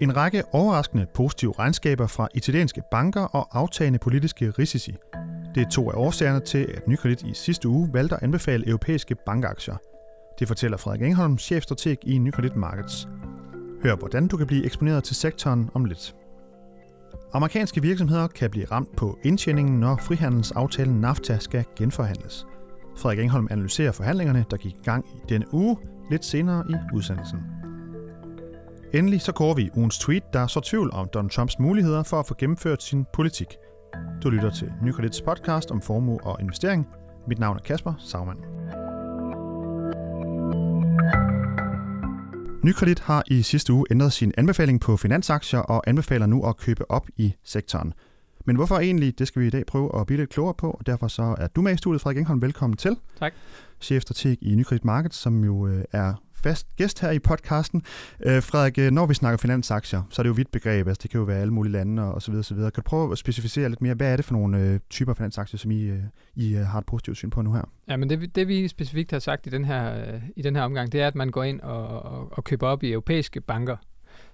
En række overraskende positive regnskaber fra italienske banker og aftagende politiske risici. Det er to af årsagerne til, at Nykredit i sidste uge valgte at anbefale europæiske bankaktier. Det fortæller Frederik Engholm, chefstrateg i Nykredit Markets. Hør, hvordan du kan blive eksponeret til sektoren om lidt. Amerikanske virksomheder kan blive ramt på indtjeningen, når frihandelsaftalen NAFTA skal genforhandles. Frederik Engholm analyserer forhandlingerne, der gik i gang i denne uge, lidt senere i udsendelsen. Endelig så går vi ugens tweet, der så tvivl om Donald Trumps muligheder for at få gennemført sin politik. Du lytter til Nykredits podcast om formue og investering. Mit navn er Kasper Sagmann. Nykredit har i sidste uge ændret sin anbefaling på finansaktier og anbefaler nu at købe op i sektoren. Men hvorfor egentlig, det skal vi i dag prøve at blive lidt klogere på, og derfor så er du med i studiet, Frederik Engholm. Velkommen til. Tak. Chefstrateg i Nykredit Markets, som jo øh, er fast gæst her i podcasten. Øh, Frederik, øh, når vi snakker finansaktier, så er det jo vidt begreb, altså det kan jo være alle mulige lande og, så videre, så videre. Kan du prøve at specificere lidt mere, hvad er det for nogle øh, typer finansaktier, som I, øh, I øh, har et positivt syn på nu her? Ja, men det, det vi specifikt har sagt i den her, øh, i den her omgang, det er, at man går ind og, og, og køber op i europæiske banker.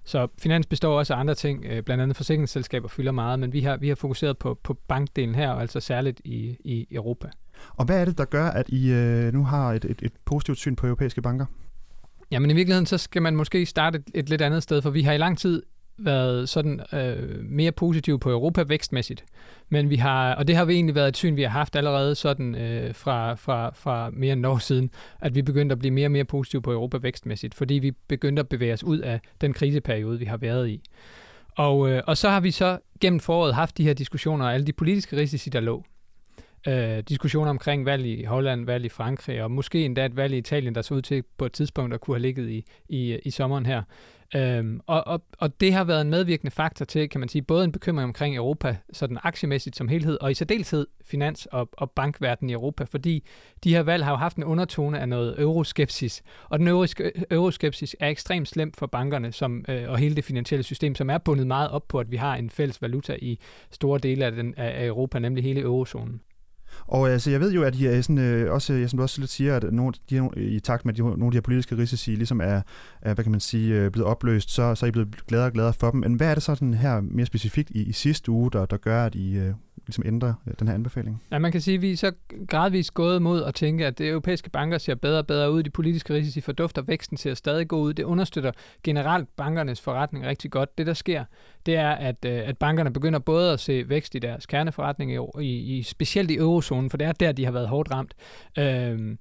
Så finans består også af andre ting, øh, blandt andet forsikringsselskaber fylder meget, men vi har, vi har fokuseret på, på bankdelen her, og altså særligt i, i Europa. Og hvad er det, der gør, at I øh, nu har et, et, et positivt syn på europæiske banker? Jamen i virkeligheden, så skal man måske starte et, et lidt andet sted, for vi har i lang tid været sådan øh, mere positive på Europa vækstmæssigt. Men vi har, og det har vi egentlig været et syn, vi har haft allerede sådan øh, fra, fra, fra mere end år siden, at vi begyndte at blive mere og mere positive på Europa vækstmæssigt, fordi vi begyndte at bevæge os ud af den kriseperiode, vi har været i. Og, øh, og så har vi så gennem foråret haft de her diskussioner og alle de politiske risici, der lå øh, diskussioner omkring valg i Holland, valg i Frankrig, og måske endda et valg i Italien, der så ud til på et tidspunkt at kunne have ligget i, i, i sommeren her. Øhm, og, og, og det har været en medvirkende faktor til, kan man sige, både en bekymring omkring Europa, sådan aktiemæssigt som helhed, og i særdeleshed finans- og, og bankverden i Europa, fordi de her valg har jo haft en undertone af noget euroskepsis, og den euroskepsis er ekstremt slemt for bankerne som, øh, og hele det finansielle system, som er bundet meget op på, at vi har en fælles valuta i store dele af, den, af Europa, nemlig hele eurozonen. Og altså, jeg ved jo, at I er sådan, øh, også, jeg, som du også lidt siger, at nogle, de her, i takt med, de, nogle af de her politiske risici ligesom er, er hvad kan man sige, øh, blevet opløst, så, så er I blevet gladere og gladere for dem. Men hvad er det så den her mere specifikt i, i sidste uge, der, der gør, at I øh, ligesom ændrer øh, den her anbefaling? Ja, man kan sige, at vi er så gradvist gået mod at tænke, at det europæiske banker ser bedre og bedre ud. De politiske risici fordufter, væksten ser stadig god ud. Det understøtter generelt bankernes forretning rigtig godt. Det, der sker, det er, at, øh, at bankerne begynder både at se vækst i deres kerneforretning, i, i, i specielt i euro eurozonen, for det er der, de har været hårdt ramt. Øh,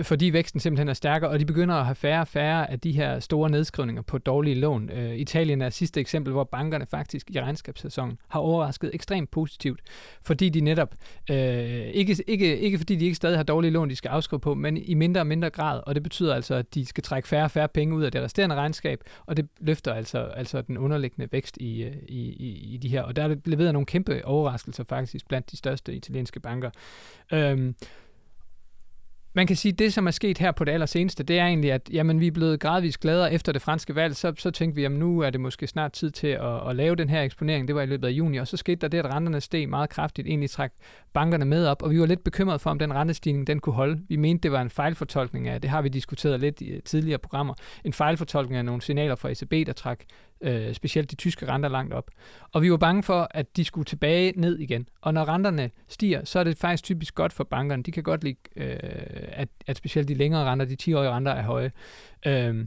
fordi væksten simpelthen er stærkere, og de begynder at have færre og færre af de her store nedskrivninger på dårlige lån. Øh, Italien er sidste eksempel, hvor bankerne faktisk i regnskabssæsonen har overrasket ekstremt positivt, fordi de netop, øh, ikke, ikke, ikke fordi de ikke stadig har dårlige lån, de skal afskrive på, men i mindre og mindre grad, og det betyder altså, at de skal trække færre og færre penge ud af det resterende regnskab, og det løfter altså, altså den underliggende vækst i, øh, i, i, i de her, og der er leveret nogle kæmpe overraskelser faktisk blandt de største italienske banker. Øh, man kan sige, at det, som er sket her på det allerseneste, det er egentlig, at jamen, vi er blevet gradvist gladere efter det franske valg. Så, så tænkte vi, at nu er det måske snart tid til at, at lave den her eksponering. Det var i løbet af juni, og så skete der det, at renterne steg meget kraftigt, egentlig træk bankerne med op, og vi var lidt bekymrede for, om den rentestigning den kunne holde. Vi mente, det var en fejlfortolkning af, det har vi diskuteret lidt i tidligere programmer, en fejlfortolkning af nogle signaler fra ECB, der trak øh, specielt de tyske renter langt op. Og vi var bange for, at de skulle tilbage ned igen. Og når renterne stiger, så er det faktisk typisk godt for bankerne. De kan godt lide, øh, Øh, at, at specielt de længere renter, de 10-årige renter er høje. Øh,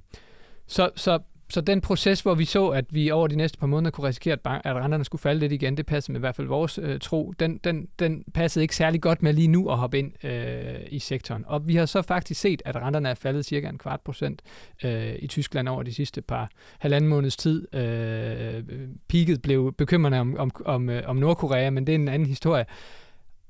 så, så så den proces, hvor vi så, at vi over de næste par måneder kunne risikere, at, bank, at renterne skulle falde lidt igen, det passede med i hvert fald vores øh, tro, den, den, den passede ikke særlig godt med lige nu at hoppe ind øh, i sektoren. Og vi har så faktisk set, at renterne er faldet cirka en kvart procent øh, i Tyskland over de sidste par halvanden måneds tid. Øh, peaket blev bekymrende om, om, om, øh, om Nordkorea, men det er en anden historie.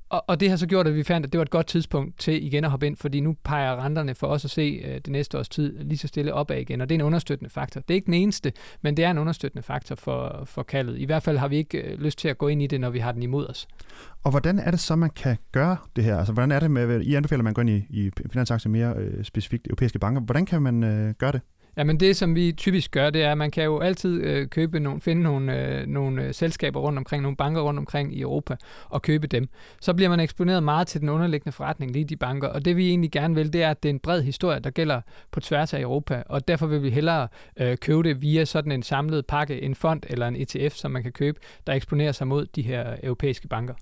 Og, og det har så gjort, at vi fandt, at det var et godt tidspunkt til igen at hoppe ind, fordi nu peger renterne for os at se øh, det næste års tid lige så stille opad igen, og det er en understøttende faktor. Det er ikke den eneste, men det er en understøttende faktor for, for kaldet. I hvert fald har vi ikke øh, lyst til at gå ind i det, når vi har den imod os. Og hvordan er det så, man kan gøre det her? Altså, hvordan er det med, I anbefaler, at man går ind i, i finansaktier mere øh, specifikt europæiske banker. Hvordan kan man øh, gøre det? Jamen det, som vi typisk gør, det er, at man kan jo altid øh, købe nogle, finde nogle, øh, nogle øh, selskaber rundt omkring, nogle banker rundt omkring i Europa, og købe dem. Så bliver man eksponeret meget til den underliggende forretning, lige de banker. Og det vi egentlig gerne vil, det er, at det er en bred historie, der gælder på tværs af Europa. Og derfor vil vi hellere øh, købe det via sådan en samlet pakke, en fond eller en ETF, som man kan købe, der eksponerer sig mod de her europæiske banker.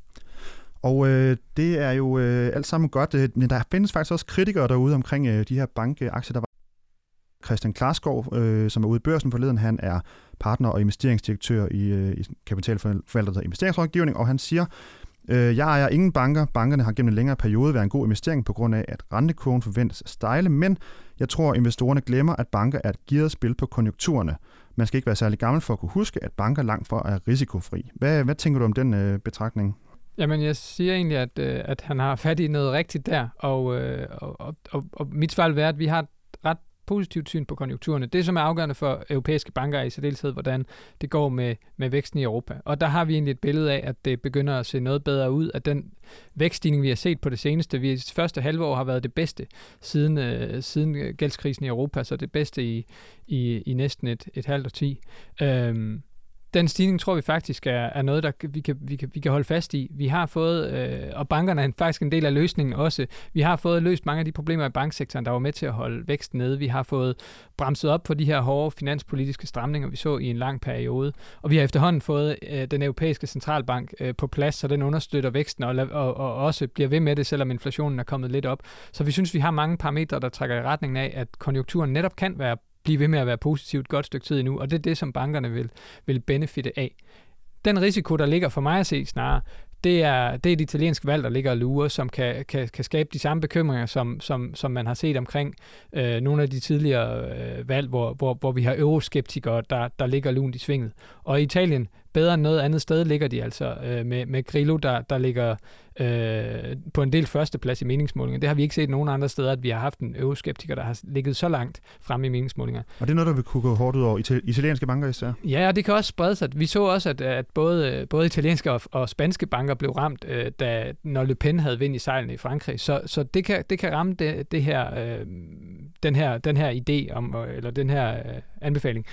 Og øh, det er jo øh, alt sammen godt, øh, men der findes faktisk også kritikere derude omkring øh, de her bankaktier. Der Christian Klarskov, øh, som er ude i børsen forleden. Han er partner og investeringsdirektør i, øh, i kapitalforvaltet investeringsrådgivning, og han siger, øh, jeg ejer ingen banker. Bankerne har gennem en længere periode været en god investering på grund af, at rentekurven forventes at stejle, men jeg tror, investorerne glemmer, at banker er et gearet spil på konjunkturerne. Man skal ikke være særlig gammel for at kunne huske, at banker langt fra er risikofri. Hvad, hvad tænker du om den øh, betragtning? Jamen, jeg siger egentlig, at, øh, at han har fat i noget rigtigt der, og, øh, og, og, og mit svar vil være, at vi har positivt syn på konjunkturerne. Det, som er afgørende for europæiske banker, er i særdeleshed, hvordan det går med, med væksten i Europa. Og der har vi egentlig et billede af, at det begynder at se noget bedre ud, at den vækststigning, vi har set på det seneste, vi første halve år har været det bedste siden, øh, siden gældskrisen i Europa, så det bedste i, i, i næsten et, et halvt årti. Øhm, den stigning tror vi faktisk er, er noget, der vi kan, vi, kan, vi kan holde fast i. Vi har fået, øh, og bankerne er faktisk en del af løsningen også, vi har fået løst mange af de problemer i banksektoren, der var med til at holde væksten nede. Vi har fået bremset op på de her hårde finanspolitiske stramninger, vi så i en lang periode. Og vi har efterhånden fået øh, den europæiske centralbank øh, på plads, så den understøtter væksten og, og, og også bliver ved med det, selvom inflationen er kommet lidt op. Så vi synes, vi har mange parametre, der trækker i retning af, at konjunkturen netop kan være blive ved med at være positivt et godt stykke tid endnu, og det er det, som bankerne vil, vil benefitte af. Den risiko, der ligger for mig at se snarere, det er, det er et italienske valg, der ligger og lurer, som kan, kan, kan skabe de samme bekymringer, som, som, som man har set omkring øh, nogle af de tidligere øh, valg, hvor, hvor, hvor vi har euroskeptikere, der, der ligger lunt i svinget. Og i Italien, bedre end noget andet sted, ligger de altså øh, med, med Grillo, der, der ligger øh, på en del førsteplads i meningsmålinger. Det har vi ikke set nogen andre steder, at vi har haft en euroskeptiker, der har ligget så langt fremme i meningsmålinger. Og det er noget, der vil kunne gå hårdt ud over italienske banker især? Ja, og det kan også sprede sig. Vi så også, at, at både, både italienske og, og spanske banker blev ramt, øh, da, når Le Pen havde vind i sejlene i Frankrig. Så, så det, kan, det kan ramme det, det her, øh, den, her, den her idé, om, eller den her øh, anbefaling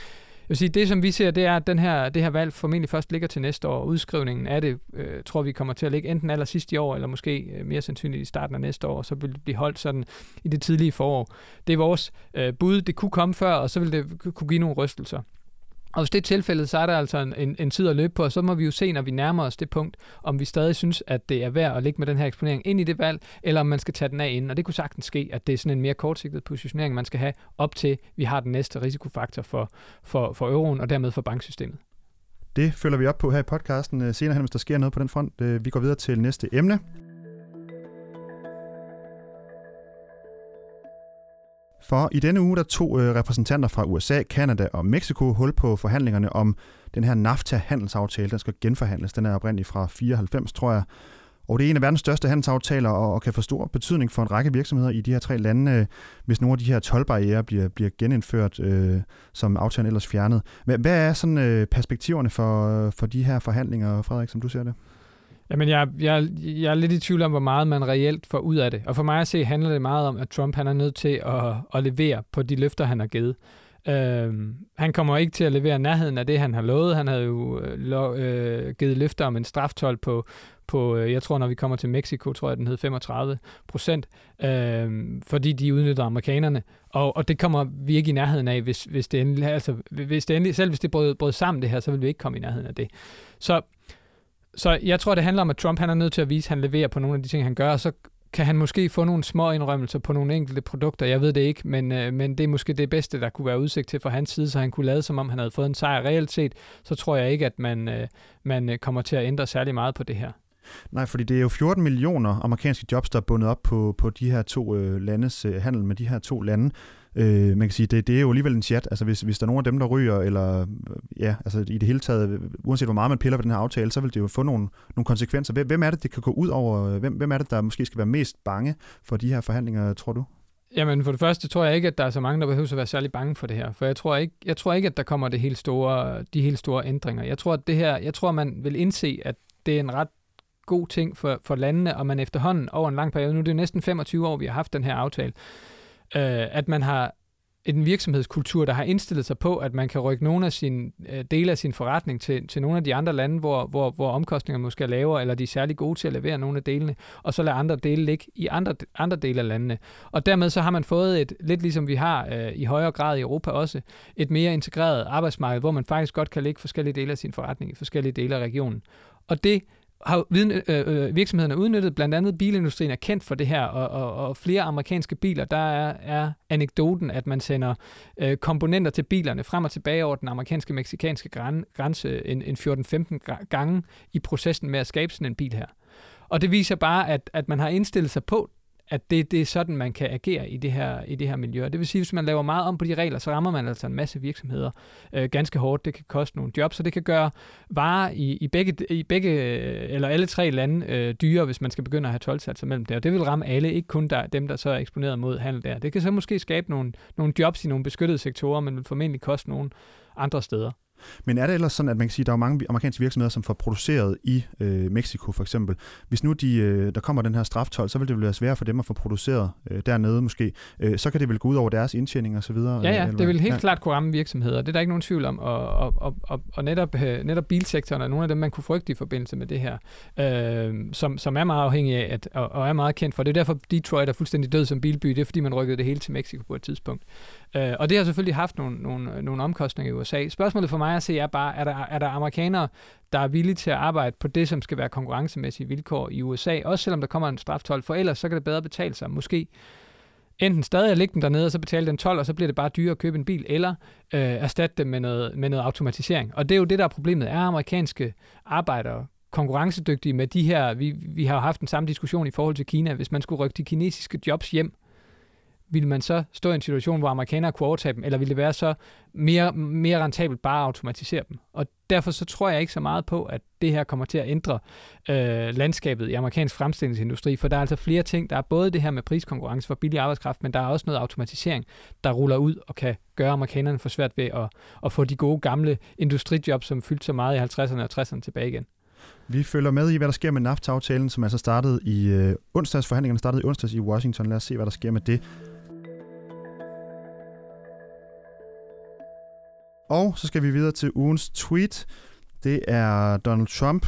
vil sige, det som vi ser, det er, at den her, det her valg formentlig først ligger til næste år. Udskrivningen af det, øh, tror vi kommer til at ligge enten aller sidst i år, eller måske øh, mere sandsynligt i starten af næste år, så vil det blive holdt sådan i det tidlige forår. Det er vores øh, bud. Det kunne komme før, og så vil det kunne give nogle rystelser. Og hvis det er tilfældet, så er der altså en, en, en tid at løbe på, og så må vi jo se, når vi nærmer os det punkt, om vi stadig synes, at det er værd at ligge med den her eksponering ind i det valg, eller om man skal tage den af inden. Og det kunne sagtens ske, at det er sådan en mere kortsigtet positionering, man skal have op til, vi har den næste risikofaktor for, for, for euroen, og dermed for banksystemet. Det følger vi op på her i podcasten øh, senere hen, hvis der sker noget på den front. Øh, vi går videre til næste emne. For i denne uge der tog øh, repræsentanter fra USA, Kanada og Mexico hul på forhandlingerne om den her NAFTA-handelsaftale. Den skal genforhandles. Den er oprindeligt fra 94, tror jeg. Og det er en af verdens største handelsaftaler og kan få stor betydning for en række virksomheder i de her tre lande, øh, hvis nogle af de her tolvbarriere bliver, bliver genindført, øh, som aftalen ellers fjernet. Hvad, hvad er sådan øh, perspektiverne for, for de her forhandlinger, Frederik, som du ser det? Jamen, jeg, jeg, jeg er lidt i tvivl om, hvor meget man reelt får ud af det. Og for mig at se, handler det meget om, at Trump han er nødt til at, at levere på de løfter, han har givet. Øhm, han kommer ikke til at levere nærheden af det, han har lovet. Han havde jo øh, lo, øh, givet løfter om en straftol på, på, øh, jeg tror, når vi kommer til Mexico, tror jeg, den hed 35 procent, øh, fordi de udnytter amerikanerne. Og, og det kommer vi ikke i nærheden af, hvis, hvis det endelig, altså, hvis det endelig, selv hvis det brød, brød sammen det her, så vil vi ikke komme i nærheden af det. Så så jeg tror, det handler om, at Trump han er nødt til at vise, at han leverer på nogle af de ting, han gør, og så kan han måske få nogle små indrømmelser på nogle enkelte produkter. Jeg ved det ikke, men, øh, men det er måske det bedste, der kunne være udsigt til fra hans side, så han kunne lade, som om han havde fået en sejr. Reelt set, så tror jeg ikke, at man, øh, man øh, kommer til at ændre særlig meget på det her. Nej, fordi det er jo 14 millioner amerikanske jobs, der er bundet op på, på de her to øh, landes øh, handel med de her to lande. Øh, man kan sige, det, det er jo alligevel en chat. Altså hvis, hvis der er nogen af dem, der ryger, eller øh, ja, altså i det hele taget, øh, uanset hvor meget man piller ved den her aftale, så vil det jo få nogle, nogle konsekvenser. Hvem er det, det kan gå ud over? Hvem, hvem er det, der måske skal være mest bange for de her forhandlinger, tror du? Jamen for det første tror jeg ikke, at der er så mange, der behøver at være særlig bange for det her. For jeg tror ikke, jeg tror ikke at der kommer det helt store, de helt store ændringer. Jeg tror, at det her, jeg tror, man vil indse, at det er en ret god ting for, for landene, og man efterhånden over en lang periode, nu er det næsten 25 år, vi har haft den her aftale, øh, at man har en virksomhedskultur, der har indstillet sig på, at man kan rykke nogle af sine øh, dele af sin forretning til, til nogle af de andre lande, hvor, hvor, hvor omkostningerne måske er lavere, eller de er særlig gode til at levere nogle af delene, og så lade andre dele ligge i andre, andre dele af landene. Og dermed så har man fået et, lidt ligesom vi har øh, i højere grad i Europa også, et mere integreret arbejdsmarked, hvor man faktisk godt kan lægge forskellige dele af sin forretning i forskellige dele af regionen. Og det har viden, øh, øh, virksomhederne udnyttet, blandt andet bilindustrien er kendt for det her, og, og, og flere amerikanske biler, der er, er anekdoten, at man sender øh, komponenter til bilerne frem og tilbage over den amerikanske-meksikanske grænse en, en 14-15 gange i processen med at skabe sådan en bil her. Og det viser bare, at, at man har indstillet sig på at det, det er sådan, man kan agere i det, her, i det her miljø. Det vil sige, at hvis man laver meget om på de regler, så rammer man altså en masse virksomheder øh, ganske hårdt. Det kan koste nogle jobs, så det kan gøre varer i, i, begge, i begge eller alle tre lande øh, dyre, hvis man skal begynde at have 12 mellem det. Og det vil ramme alle, ikke kun der, dem, der så er eksponeret mod handel der. Det kan så måske skabe nogle, nogle jobs i nogle beskyttede sektorer, men vil formentlig koste nogle andre steder. Men er det ellers sådan, at man kan sige, at der er mange amerikanske virksomheder, som får produceret i øh, Mexico for eksempel. Hvis nu de, øh, der kommer den her straftol, så vil det være svært for dem at få produceret øh, dernede måske. Øh, så kan det vel gå ud over deres indtjening og så videre? Ja, ja, det vil helt ja. klart kunne ramme virksomheder. Det er der ikke nogen tvivl om. Og, og, og, og, og netop, øh, netop bilsektoren er nogle af dem, man kunne frygte i forbindelse med det her, øh, som, som er meget afhængig af at, og, og er meget kendt for. Det er derfor, Detroit er fuldstændig død som bilby. Det er fordi, man rykkede det hele til Mexico på et tidspunkt. Øh, og det har selvfølgelig haft nogle, nogle, nogle omkostninger i USA. Spørgsmålet for mig at se er bare, er der, er der amerikanere, der er villige til at arbejde på det, som skal være konkurrencemæssige vilkår i USA, også selvom der kommer en straftol, for ellers så kan det bedre betale sig. Måske enten stadig at lægge den dernede, og så betale den 12, og så bliver det bare dyrere at købe en bil, eller øh, erstatte dem med noget, med noget automatisering. Og det er jo det, der er problemet. Er amerikanske arbejdere konkurrencedygtige med de her, vi, vi har haft den samme diskussion i forhold til Kina, hvis man skulle rykke de kinesiske jobs hjem, ville man så stå i en situation, hvor amerikanere kunne overtage dem, eller ville det være så mere, mere rentabelt bare at automatisere dem? Og derfor så tror jeg ikke så meget på, at det her kommer til at ændre øh, landskabet i amerikansk fremstillingsindustri, for der er altså flere ting. Der er både det her med priskonkurrence for billig arbejdskraft, men der er også noget automatisering, der ruller ud og kan gøre amerikanerne for svært ved at, at få de gode gamle industrijobs, som fyldte så meget i 50'erne og 60'erne tilbage igen. Vi følger med i, hvad der sker med NAFTA-aftalen, som altså startede i øh, onsdags. Forhandlingerne startede i onsdags i Washington. Lad os se, hvad der sker med det. Og så skal vi videre til ugens tweet. Det er Donald Trump,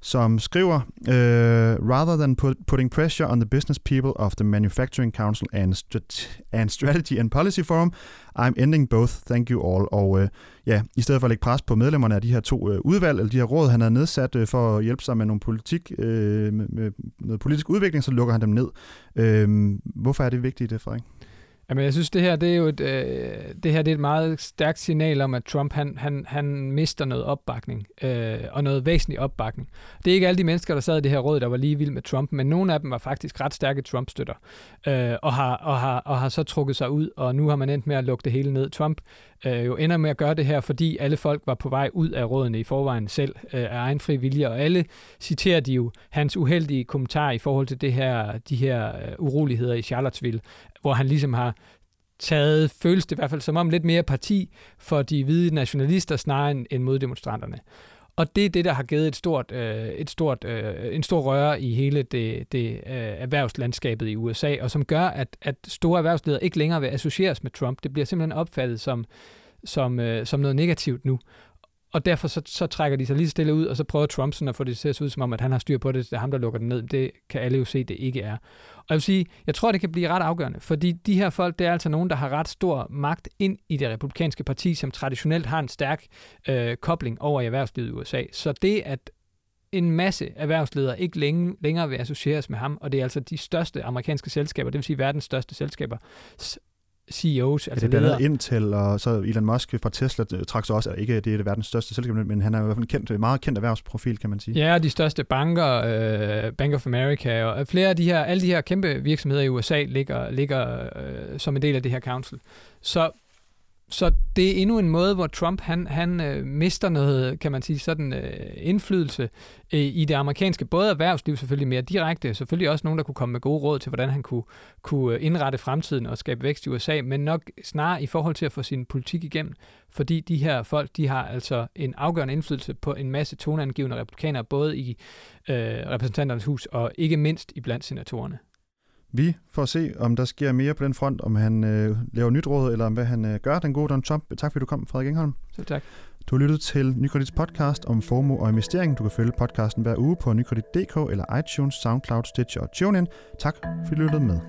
som skriver, uh, rather than put, putting pressure on the business people of the Manufacturing Council and, Strat- and Strategy and Policy Forum, I'm ending both, thank you all. Og uh, ja, i stedet for at lægge pres på medlemmerne af de her to uh, udvalg, eller de her råd, han har nedsat uh, for at hjælpe sig med nogle politik, uh, med, med noget politisk udvikling, så lukker han dem ned. Uh, hvorfor er det vigtigt, det, Frederik? Jamen, jeg synes, det her, det er jo et, øh, det her det er et meget stærkt signal om, at Trump han, han, han mister noget opbakning, øh, og noget væsentlig opbakning. Det er ikke alle de mennesker, der sad i det her råd, der var lige vild med Trump, men nogle af dem var faktisk ret stærke Trump-støtter, øh, og, har, og, har, og har så trukket sig ud, og nu har man endt med at lukke det hele ned. Trump øh, jo ender med at gøre det her, fordi alle folk var på vej ud af rådene i forvejen selv øh, af egen fri vilje, og alle citerer de jo hans uheldige kommentar i forhold til det her, de her øh, uroligheder i Charlottesville, hvor han ligesom har taget, føles det i hvert fald som om, lidt mere parti for de hvide nationalister snarere end, end mod demonstranterne. Og det er det, der har givet et stort, øh, et stort, øh, en stor røre i hele det, det øh, erhvervslandskabet i USA, og som gør, at, at store erhvervsledere ikke længere vil associeres med Trump. Det bliver simpelthen opfattet som, som, øh, som noget negativt nu. Og derfor så, så trækker de sig lige stille ud, og så prøver Trump sådan at få det til at se ud som om, at han har styr på det, det er ham, der lukker den ned. Det kan alle jo se, det ikke er. Og jeg vil sige, jeg tror, det kan blive ret afgørende, fordi de her folk, det er altså nogen, der har ret stor magt ind i det republikanske parti, som traditionelt har en stærk øh, kobling over i erhvervslivet i USA. Så det, at en masse erhvervsledere ikke længe, længere vil associeres med ham, og det er altså de største amerikanske selskaber, det vil sige verdens største selskaber, CEOs, altså ja, det er Intel, og så Elon Musk fra Tesla trak så også, ikke det er det verdens største selskab, men han er i hvert fald en kendt, meget kendt erhvervsprofil, kan man sige. Ja, de største banker, øh, Bank of America, og flere af de her, alle de her kæmpe virksomheder i USA ligger, ligger øh, som en del af det her council. Så så det er endnu en måde, hvor Trump han, han øh, mister noget, kan man sige, sådan øh, indflydelse øh, i det amerikanske, både erhvervsliv selvfølgelig mere direkte, selvfølgelig også nogen, der kunne komme med gode råd til, hvordan han kunne, kunne øh, indrette fremtiden og skabe vækst i USA, men nok snarere i forhold til at få sin politik igennem, fordi de her folk, de har altså en afgørende indflydelse på en masse toneangivende republikanere, både i øh, repræsentanternes hus og ikke mindst i blandt senatorerne. Vi får se, om der sker mere på den front, om han øh, laver nyt råd, eller om hvad han øh, gør, den gode Donald Trump. Tak fordi du kom, Frederik Engholm. Så tak. Du har lyttet til Nykredits podcast om formue og investering. Du kan følge podcasten hver uge på nykredit.dk eller iTunes, SoundCloud, Stitcher og TuneIn. Tak fordi du lyttede med.